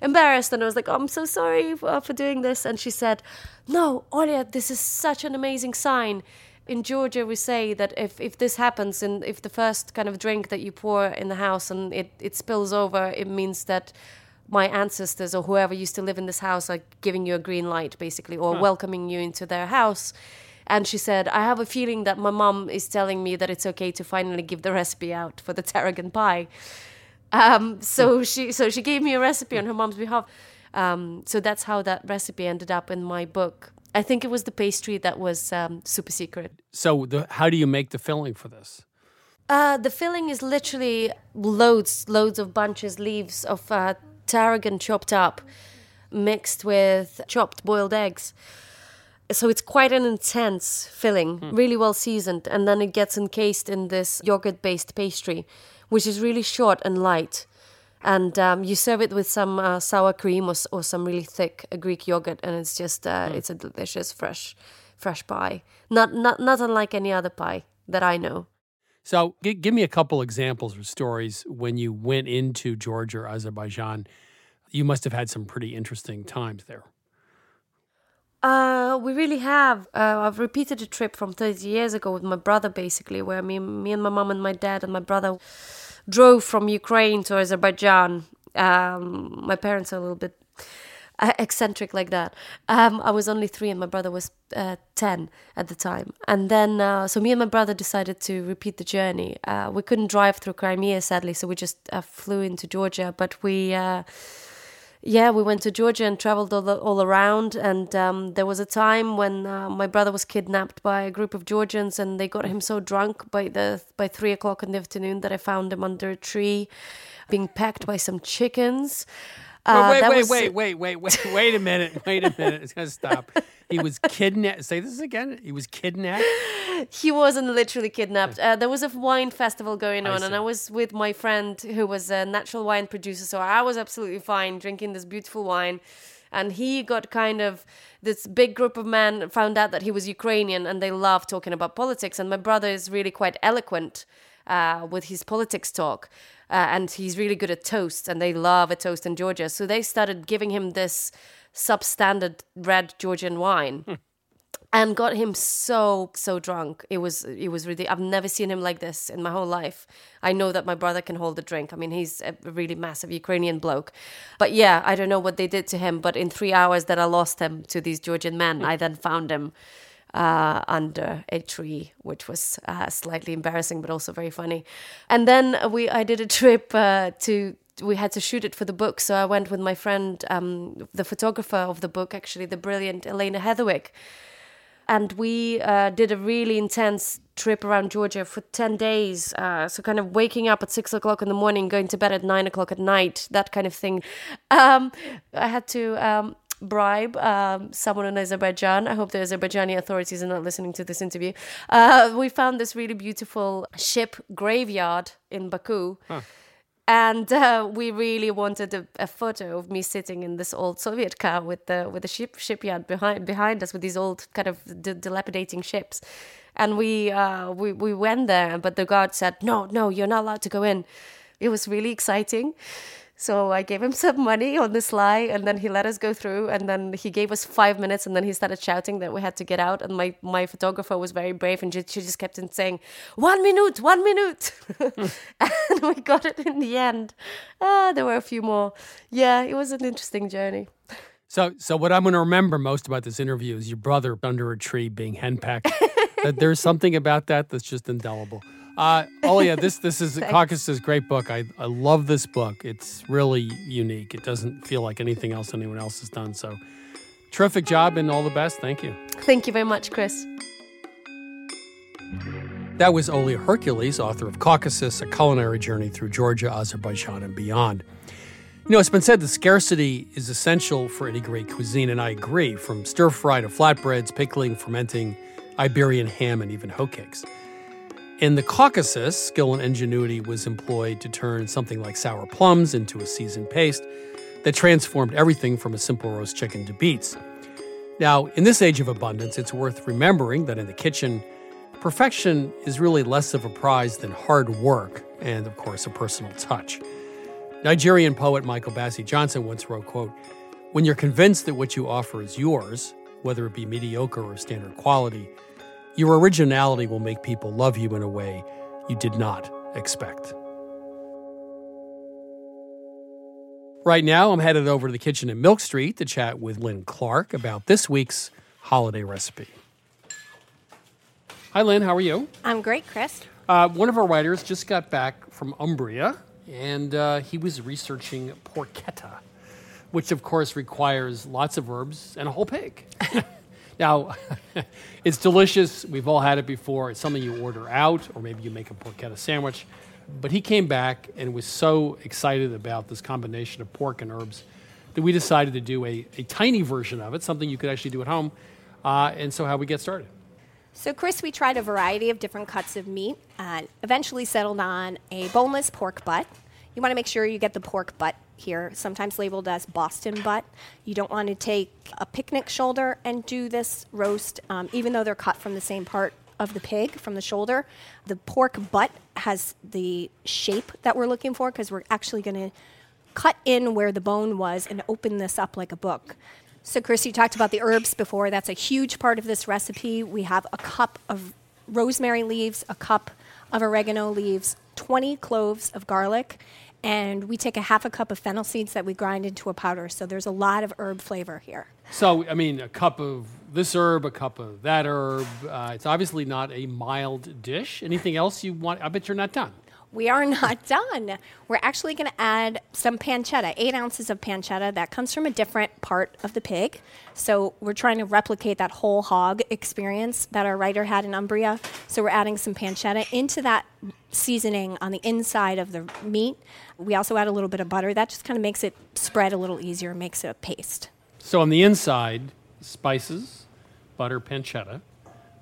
embarrassed. And I was like, oh, I'm so sorry for, for doing this. And she said, No, Olia, this is such an amazing sign. In Georgia, we say that if, if this happens and if the first kind of drink that you pour in the house and it, it spills over, it means that my ancestors or whoever used to live in this house are giving you a green light, basically, or welcoming you into their house. And she said, I have a feeling that my mom is telling me that it's okay to finally give the recipe out for the tarragon pie. Um, so she so she gave me a recipe on her mom's behalf. Um, so that's how that recipe ended up in my book. I think it was the pastry that was um, super secret. So, the, how do you make the filling for this? Uh, the filling is literally loads, loads of bunches, leaves of uh, tarragon chopped up, mixed with chopped boiled eggs. So it's quite an intense filling, really well seasoned, and then it gets encased in this yogurt-based pastry, which is really short and light. And um, you serve it with some uh, sour cream or, or some really thick uh, Greek yogurt, and it's just uh, it's a delicious fresh, fresh pie. Not not not unlike any other pie that I know. So, g- give me a couple examples or stories when you went into Georgia or Azerbaijan. You must have had some pretty interesting times there. Uh, we really have. Uh, I've repeated a trip from 30 years ago with my brother, basically, where me, me and my mom and my dad and my brother drove from Ukraine to Azerbaijan. Um, my parents are a little bit *laughs* eccentric like that. Um, I was only three and my brother was uh, 10 at the time. And then, uh, so me and my brother decided to repeat the journey. Uh, we couldn't drive through Crimea, sadly, so we just uh, flew into Georgia, but we. Uh, yeah, we went to Georgia and traveled all, all around. And um, there was a time when uh, my brother was kidnapped by a group of Georgians, and they got him so drunk by the by three o'clock in the afternoon that I found him under a tree, being pecked by some chickens. Uh, wait, wait, was- wait, wait, wait, wait, *laughs* wait a minute. Wait a minute. It's going to stop. He was kidnapped. Say this again. He was kidnapped. he wasn't literally kidnapped. Uh, there was a wine festival going I on, and. I was with my friend who was a natural wine producer. So I was absolutely fine drinking this beautiful wine. And he got kind of this big group of men found out that he was Ukrainian, and they love talking about politics. And my brother is really quite eloquent uh, with his politics talk. Uh, and he's really good at toasts, and they love a toast in Georgia. So they started giving him this substandard red Georgian wine and got him so so drunk. It was it was really. I've never seen him like this in my whole life. I know that my brother can hold a drink. I mean, he's a really massive Ukrainian bloke. But yeah, I don't know what they did to him. But in three hours that I lost him to these Georgian men, I then found him uh, under a tree, which was uh, slightly embarrassing, but also very funny. And then we, I did a trip uh, to. We had to shoot it for the book, so I went with my friend, um, the photographer of the book, actually, the brilliant Elena Heatherwick and we uh, did a really intense trip around Georgia for 10 days. Uh, so, kind of waking up at six o'clock in the morning, going to bed at nine o'clock at night, that kind of thing. Um, I had to um, bribe um, someone in Azerbaijan. I hope the Azerbaijani authorities are not listening to this interview. Uh, we found this really beautiful ship graveyard in Baku. And uh, we really wanted a, a photo of me sitting in this old Soviet car with the with the ship shipyard behind behind us with these old kind of d- dilapidating ships. And we uh, we we went there, but the guard said, "No, no, you're not allowed to go in." It was really exciting. So I gave him *laughs* some money on the sly, and then he let us go through. And then he gave us five minutes, and then he started shouting that we had to get out. And my, my photographer was very brave, and she, she just kept on saying, "One minute, one minute," *laughs* and we got it in the end. Ah, there were a few more. Yeah, it was an interesting journey. So, so what I'm going to remember most about this interview is your brother under a tree being henpecked. *laughs* That There's something about that that's just indelible. Uh, Olia, this this is. *laughs* Kaukasis' great book. I, I love this book. It's really unique. It doesn't feel like anything else anyone else has done. So, terrific job and all the best. Thank you. Thank you very much, Chris. That was Olia Hercules, author of Kaukasis, a culinary journey through Georgia, Azerbaijan, and beyond. You know, it's been said that scarcity is essential for any great cuisine, and I agree, from stir fry to flatbreads, pickling, fermenting, Iberian ham, and even hoe cakes. In the Caucasus, skill and ingenuity was employed to turn something like sour plums into a seasoned paste that transformed everything from a simple roast chicken to beets. Now, in this age of abundance, it's worth remembering that in the kitchen, perfection is really less of a prize than hard work and, of course, a personal touch. Nigerian poet Michael Bassey Johnson once wrote, quote, When you're convinced that what you offer is yours, whether it be mediocre or standard quality, your originality will make people love you in a way you did not expect. Right now, I'm headed over to the kitchen at Milk Street to chat with Lynn Clark about this week's holiday recipe. Hi, Lynn. How are you? I'm great, Chris. Uh, one of our writers just got back from Umbria, and uh, he was researching porchetta, which of course requires lots of herbs and a whole pig. *laughs* now, *laughs* it's delicious. We've all had it before. It's something you order out, or maybe you make a porchetta sandwich. But he came back and was so excited about this combination of pork and herbs that we decided to do a, a tiny version of it, something you could actually do at home. Uh, and so, how we get started? So, Chris, we tried a variety of different cuts of meat and eventually settled on a boneless pork butt. You want to make sure you get the pork butt here, sometimes labeled as Boston butt. You don't want to take a picnic shoulder and do this roast, um, even though they're cut from the same part of the pig, from the shoulder. The pork butt has the shape that we're looking for because we're actually going to cut in where the bone was and open this up like a book. So, Chris, you talked about the herbs before. That's a huge part of this recipe. We have a cup of rosemary leaves, a cup of oregano leaves, 20 cloves of garlic, and we take a half a cup of fennel seeds that we grind into a powder. So there's a lot of herb flavor here. So, I mean, a cup of this herb, a cup of that herb. Uh, it's obviously not a mild dish. Anything else you want? I bet you're not done we are *laughs* not done. We're actually going to add some pancetta, eight ounces of pancetta that comes from a different part of the pig. So we're trying to replicate that whole hog experience that our writer had in Umbria. So we're adding some pancetta into that seasoning on the inside of the meat. We also add a little bit of butter. That just kind of makes it spread a little easier, makes it a paste. So on the inside, spices, butter, pancetta.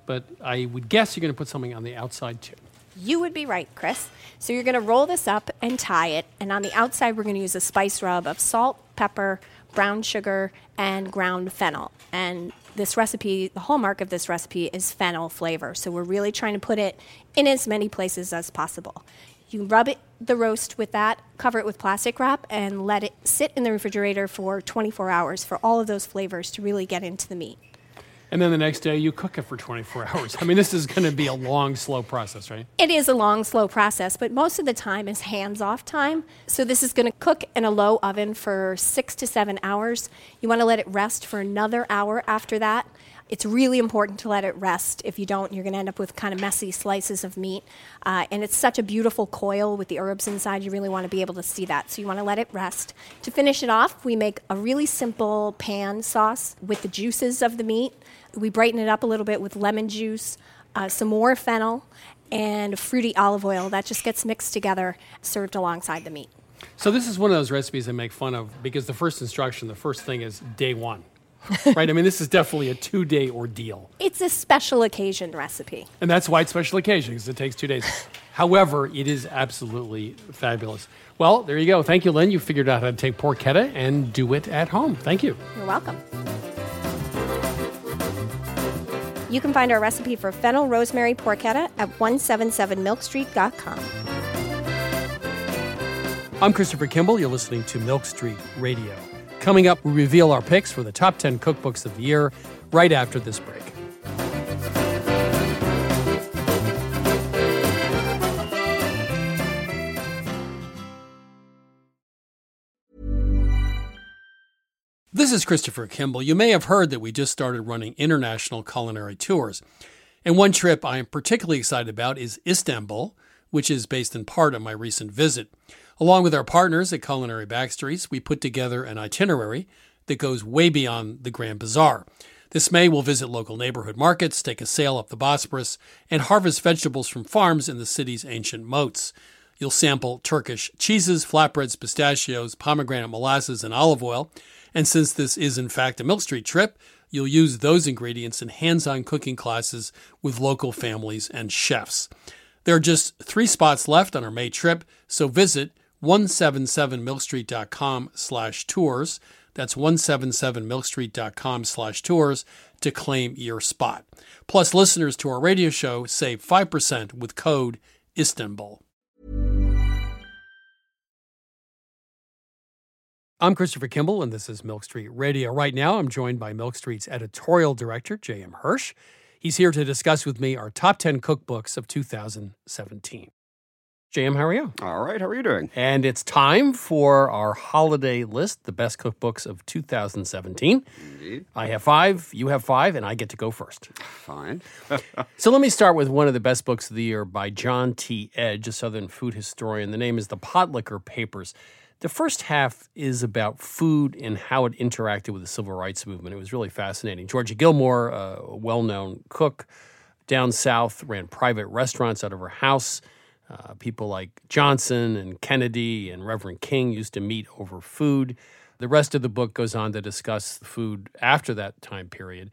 But I would guess you're going to put something on the outside too. You would be right, Chris. So you're going to roll this up and tie it. And on the outside, we're going to use a spice rub of salt, pepper, brown sugar, and ground fennel. And this recipe, the hallmark of this recipe is fennel flavor. So we're really trying to put it in as many places as possible. You rub it, the roast with that, cover it with plastic wrap, and let it sit in the refrigerator for 24 hours for all of those flavors to really get into the meat and then the next day you cook it for 24 *laughs* hours. I mean, this is going to be a long, slow process, right? It is a long, slow process, but most of the time is hands off time. So this is going to cook in a low oven for six to seven hours. You want to let it rest for another hour after that. It's really important to let it rest. If you don't, you're going to end up with kind of messy slices of meat. Uh, and it's such a beautiful coil with the herbs inside. You really want to be able to see that. So you want to let it rest. To finish it off, we make a really simple pan sauce with the juices of the meat. We brighten it up a little bit with lemon juice, uh, some more fennel, and fruity olive oil. That just gets mixed together, served alongside the meat. So this is one of those recipes I make fun of because the first instruction, the first thing is day one. *laughs* right? I mean, this is definitely a two day ordeal. It's a special occasion recipe. And that's why it's special occasion, because it takes two days. However, it is absolutely fabulous. Well, there you go. Thank you, Lynn. You figured out how to take porchetta and do it at home. Thank you. You're welcome. You can find our recipe for fennel rosemary porchetta at 177milkstreet.com. I'm Christopher Kimball. You're listening to Milk Street Radio. Coming up, we reveal our picks for the top 10 cookbooks of the year right after this break. This is Christopher Kimball. You may have heard that we just started running international culinary tours. And one trip I am particularly excited about is Istanbul, which is based in part on my recent visit. Along with our partners at Culinary Backstreets, we put together an itinerary that goes way beyond the Grand Bazaar. This May, we'll visit local neighborhood markets, take a sail up the Bosporus, and harvest vegetables from farms in the city's ancient moats. You'll sample Turkish cheeses, flatbreads, pistachios, pomegranate molasses, and olive oil. And since this is in fact a Milk Street trip, you'll use those ingredients in hands on cooking classes with local families and chefs. There are just three spots left on our May trip, so visit 177milkstreet.com slash tours. That's 177milkstreet.com slash tours to claim your spot. Plus, listeners to our radio show save 5% with code Istanbul. I'm Christopher Kimball, and this is Milk Street Radio. Right now, I'm joined by Milk Street's editorial director, J.M. Hirsch. He's here to discuss with me our top 10 cookbooks of 2017. JM, how are you? All right, how are you doing? And it's time for our holiday list, the best cookbooks of 2017. Indeed. I have five, you have five, and I get to go first. Fine. *laughs* so let me start with one of the best books of the year by John T. Edge, a Southern food historian. The name is The Potlikker Papers. The first half is about food and how it interacted with the civil rights movement. It was really fascinating. Georgia Gilmore, a well known cook down south, ran private restaurants out of her house. Uh, people like Johnson and Kennedy and Reverend King used to meet over food. The rest of the book goes on to discuss food after that time period.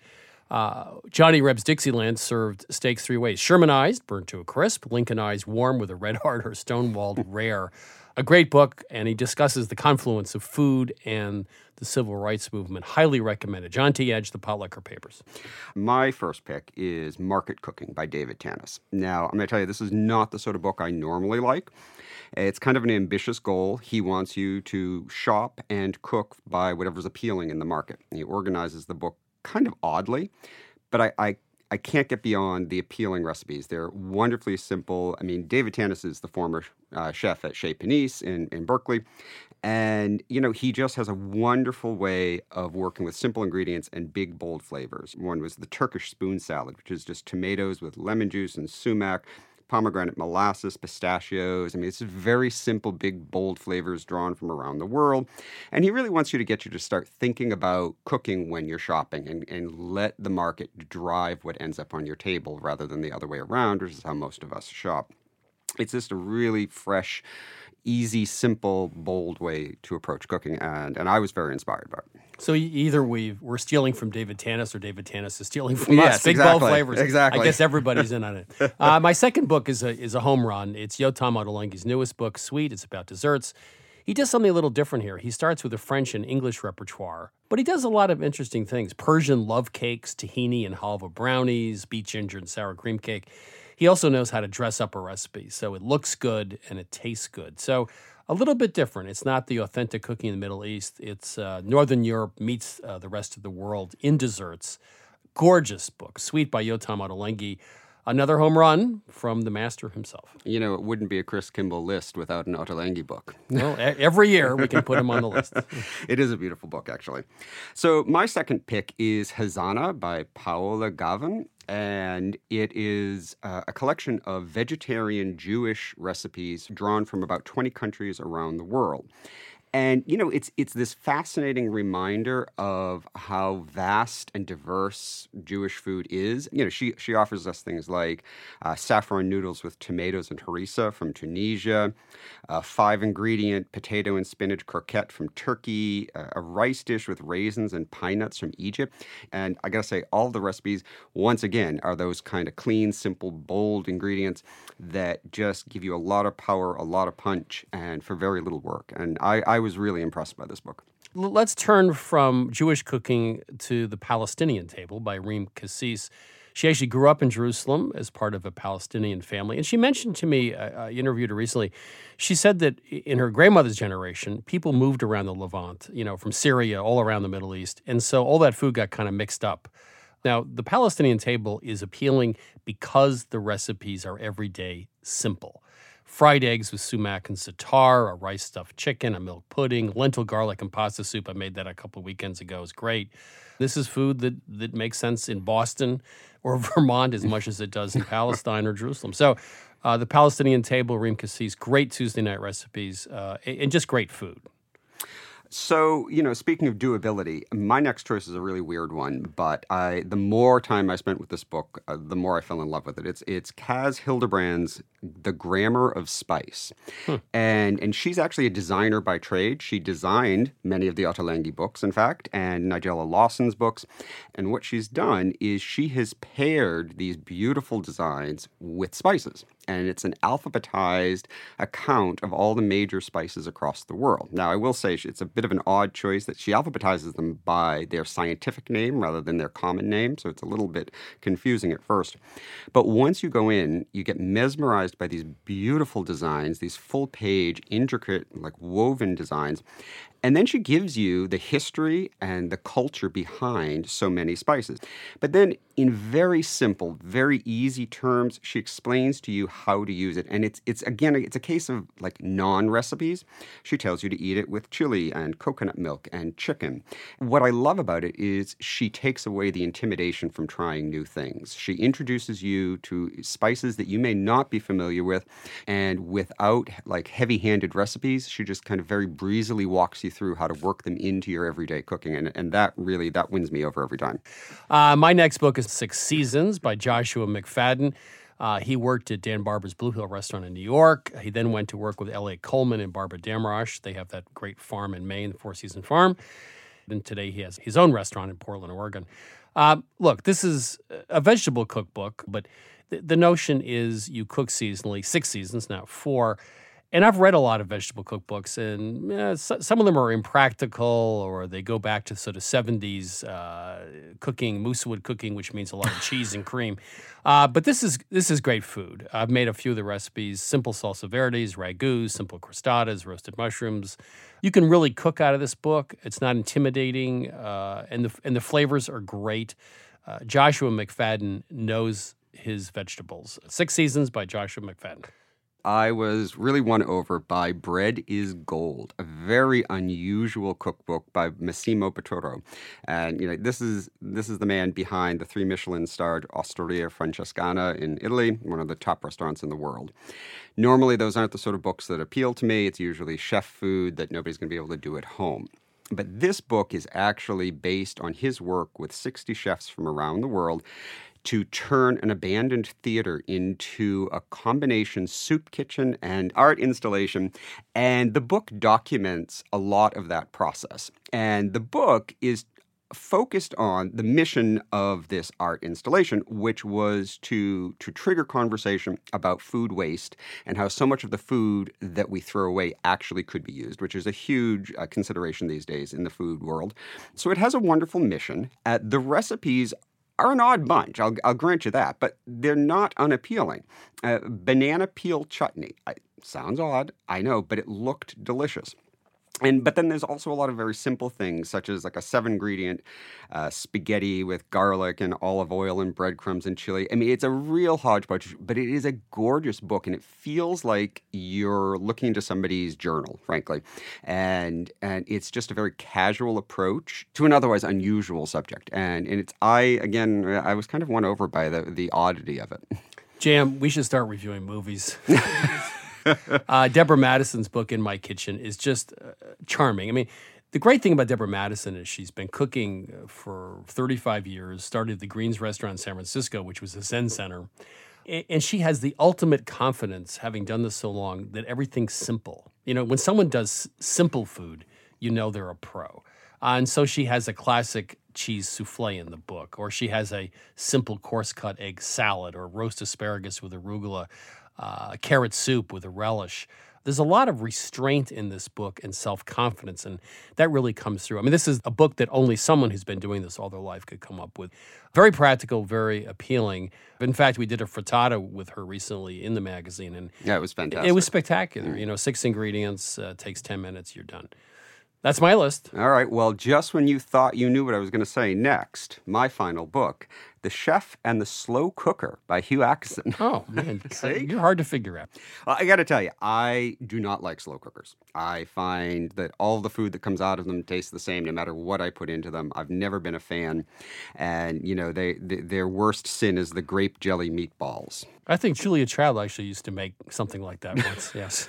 Uh, Johnny Reb's Dixieland served steaks three ways Shermanized, burnt to a crisp, Lincolnized, warm with a red heart, or stonewalled *laughs* rare. A great book, and he discusses the confluence of food and the civil rights movement. Highly recommended. John T. Edge, The Potlikker Papers. My first pick is Market Cooking by David Tanis. Now, I'm going to tell you, this is not the sort of book I normally like. It's kind of an ambitious goal. He wants you to shop and cook by whatever's appealing in the market. He organizes the book kind of oddly, but I, I I can't get beyond the appealing recipes. They're wonderfully simple. I mean, David Tanis is the former uh, chef at Chez Panisse in, in Berkeley. And, you know, he just has a wonderful way of working with simple ingredients and big, bold flavors. One was the Turkish spoon salad, which is just tomatoes with lemon juice and sumac, pomegranate molasses, pistachios. I mean, it's very simple, big, bold flavors drawn from around the world. And he really wants you to get you to start thinking about cooking when you're shopping and, and let the market drive what ends up on your table rather than the other way around, which is how most of us shop. It's just a really fresh, easy, simple, bold way to approach cooking, and and I was very inspired by it. So either we we're stealing from David Tanis, or David Tanis is stealing from yes, us. Big exactly, bold flavors. Exactly. I guess everybody's in on it. *laughs* Uh, my second book is a is a home run. It's Yotam Ottolenghi's newest book, Sweet. It's about desserts. He does something a little different here. He starts with a French and English repertoire, but he does a lot of interesting things: Persian love cakes, tahini and halva brownies, beet ginger and sour cream cake. He also knows how to dress up a recipe so it looks good and it tastes good. So a little bit different. It's not the authentic cooking in the Middle East. It's uh, Northern Europe meets uh, the rest of the world in desserts. Gorgeous book, Sweet by Yotam Ottolenghi. Another home run from the master himself. You know, it wouldn't be a Chris Kimball list without an Ottolenghi book. Well, every year we can put him on the list. *laughs* it is a beautiful book, actually. So, my second pick is Hazana by Paola Gavin and it is uh, a collection of vegetarian Jewish recipes drawn from about 20 countries around the world. And you know, it's it's this fascinating reminder of how vast and diverse Jewish food is. You know, she she offers us things like uh, saffron noodles with tomatoes and harissa from Tunisia, a five ingredient potato and spinach croquette from Turkey, uh, a rice dish with raisins and pine nuts from Egypt. And I gotta say, all the recipes once again are those kind of clean, simple, bold ingredients that just give you a lot of power, a lot of punch, and for very little work. And I, I was really impressed by this book. Let's turn from Jewish cooking to the Palestinian table by Reem Kassis. She actually grew up in Jerusalem as part of a Palestinian family. And she mentioned to me, uh, uh, I interviewed her recently, she said that in her grandmother's generation, people moved around the Levant, you know, from Syria, all around the Middle East. And so all that food got kind of mixed up. Now, the Palestinian table is appealing because the recipes are everyday simple. Fried eggs with sumac and za'atar, a rice stuffed chicken, a milk pudding, lentil garlic and pasta soup. I made that a couple weekends ago. It's great. This is food that, that makes sense in Boston *laughs* or Vermont as much as it does in *laughs* Palestine or Jerusalem. So, uh, the Palestinian table, Reem Kassis, great Tuesday night recipes, uh, and just great food. So, you know, speaking of doability, my next choice is a really weird one, but I the more time I spent with this book, uh, the more I fell in love with it. It's it's Caz Hildebrand's The Grammar of Spice. Hmm. And and she's actually a designer by trade. She designed many of the Ottolenghi books, in fact, and Nigella Lawson's books. And what she's done is she has paired these beautiful designs with spices and it's an alphabetized account of all the major spices across the world. Now, I will say it's a bit of an odd choice that she alphabetizes them by their scientific name rather than their common name, so it's a little bit confusing at first. But once you go in, you get mesmerized by these beautiful designs, these full page, intricate, like woven designs. And then she gives you the history and the culture behind so many spices. But then in very simple, very easy terms, she explains to you how to use it. And it's it's again it's a case of like non-recipes. She tells you to eat it with chili and coconut milk and chicken. What I love about it is she takes away the intimidation from trying new things. She introduces you to spices that you may not be familiar with and without like heavy-handed recipes, she just kind of very breezily walks you through how to work them into your everyday cooking and and that really that wins me over every time. Uh, my next book is Six Seasons by Joshua McFadden. Uh, he worked at Dan Barber's Blue Hill restaurant in New York. He then went to work with Eliot Coleman and Barbara Damrosch. They have that great farm in Maine, the Four Season Farm. And today he has his own restaurant in Portland, Oregon. Uh, look, this is a vegetable cookbook, but the, the notion is you cook seasonally, six seasons not four. And I've read a lot of vegetable cookbooks, and so, some of them are impractical, or they go back to sort of 70s uh, cooking, moosewood cooking, which means a lot of cheese and cream. Uh, but this is this is great food. I've made a few of the recipes: simple salsa verdes, ragus, simple crostadas, roasted mushrooms. You can really cook out of this book. It's not intimidating, uh, and the and the flavors are great. Uh, Joshua McFadden knows his vegetables. Six Seasons by Joshua McFadden. I was really won over by Bread is Gold, a very unusual cookbook by Massimo Bottura. And you know, this is this is the man behind the three Michelin-starred Osteria Francescana in Italy, one of the top restaurants in the world. Normally those aren't the sort of books that appeal to me. It's usually chef food that nobody's going to be able to do at home. But this book is actually based on his work with 60 chefs from around the world to turn an abandoned theater into a combination soup kitchen and art installation. And the book documents a lot of that process. And the book is focused on the mission of this art installation, which was to to trigger conversation about food waste and how so much of the food that we throw away actually could be used, which is a huge uh, consideration these days in the food world. So it has a wonderful mission. Uh, the recipes are an odd bunch. I'll, I'll grant you that, but they're not unappealing. Uh, banana peel chutney. I, sounds odd, I know, but it looked delicious and but then there's also a lot of very simple things such as like a seven ingredient uh, spaghetti with garlic and olive oil and breadcrumbs and chili. I mean it's a real hodgepodge but it is a gorgeous book and it feels like you're looking into somebody's journal frankly. And and it's just a very casual approach to an otherwise unusual subject. And and it's i again i was kind of won over by the the oddity of it. JM we should start reviewing movies *laughs* *laughs* uh, Deborah Madison's book in my kitchen is just uh, charming. I mean, the great thing about Deborah Madison is she's been cooking uh, for 35 years. Started the Greens Restaurant in San Francisco, which was a Zen center, and she has the ultimate confidence, having done this so long, that everything's simple. You know, when someone does simple food, you know they're a pro. Uh, and so she has a classic cheese souffle in the book, or she has a simple coarse cut egg salad, or roast asparagus with arugula uh, carrot soup with a relish. There's a lot of restraint in this book and self confidence, and that really comes through. I mean, this is a book that only someone who's been doing this all their life could come up with. Very practical, very appealing. In fact, we did a frittata with her recently in the magazine, and yeah, it was fantastic. It was spectacular. Mm. You know, six ingredients uh, takes ten minutes, you're done. That's my list. All right. Well, just when you thought you knew what I was going to say next, my final book, The Chef and the Slow Cooker by Hugh Acheson. Oh, man. *laughs* You're hard to figure out. Well, I got to tell you, I do not like slow cookers. I find that all the food that comes out of them tastes the same no matter what I put into them. I've never been a fan. And, you know, they, they their worst sin is the grape jelly meatballs. I think Julia Child actually used to make something like that once, *laughs* yes.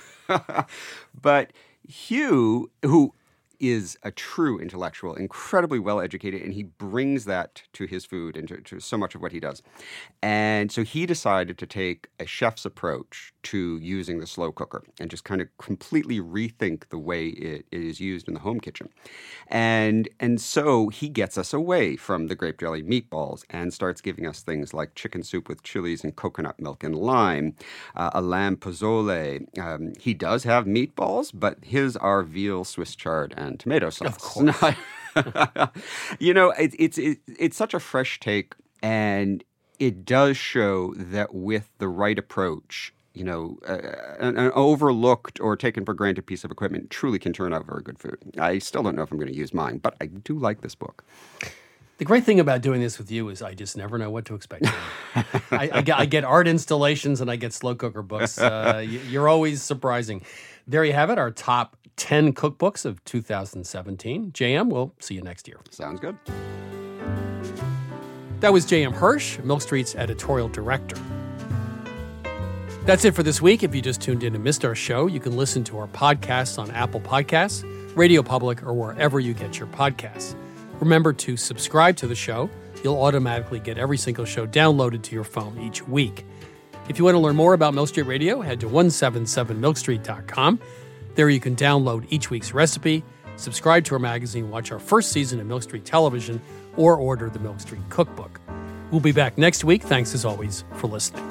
but Hugh, who is a true intellectual, incredibly well educated, and he brings that to his food and to, to, so much of what he does. And so he decided to take a chef's approach to using the slow cooker and just kind of completely rethink the way it, it is used in the home kitchen. And and so he gets us away from the grape jelly meatballs and starts giving us things like chicken soup with chilies and coconut milk and lime, uh, a lamb pozole. Um, he does have meatballs, but his are veal Swiss chard and and tomato sauce. Of course. *laughs* you know, it, it's it, it's such a fresh take, and it does show that with the right approach, you know, uh, an, an, overlooked or taken for granted piece of equipment truly can turn out very good food. I still don't know if I'm going to use mine, but I do like this book. The great thing about doing this with you is I just never know what to expect. I, I, get, I, get, art installations and I get slow cooker books. *laughs* Uh, you're always surprising. There you have it, our top 10 cookbooks of 2017. JM, we'll see you next year. Sounds good. That was JM Hirsch, Milk Street's editorial director. That's it for this week. If you just tuned in and missed our show, you can listen to our podcasts on Apple Podcasts, Radio Public, or wherever you get your podcasts. Remember to subscribe to the show. You'll automatically get every single show downloaded to your phone each week. If you want to learn more about Milk Street Radio, head to 177milkstreet.com. There you can download each week's recipe, subscribe to our magazine, watch our first season of Milk Street Television, or order the Milk Street Cookbook. We'll be back next week. Thanks as always for listening.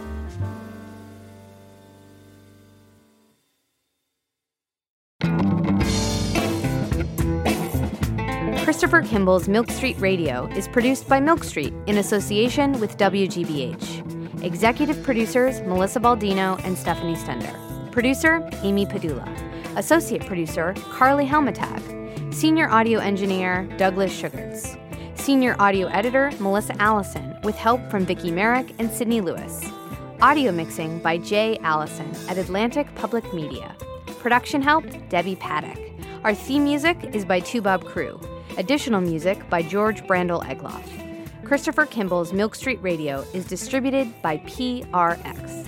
Christopher Kimball's Milk Street Radio is produced by Milk Street in association with WGBH. Executive producers Melissa Baldino and Stephanie Stender. Producer Amy Padula. Associate producer Carly Helmetag. Senior audio engineer Douglas Sugars. Senior audio editor Melissa Allison with help from Vicki Merrick and Sydney Lewis. Audio mixing by Jay Allison at Atlantic Public Media. Production help Debbie Paddock. Our theme music is by Toubab Krewe. Additional music by George Brandl Egloff. Christopher Kimball's Milk Street Radio is distributed by PRX.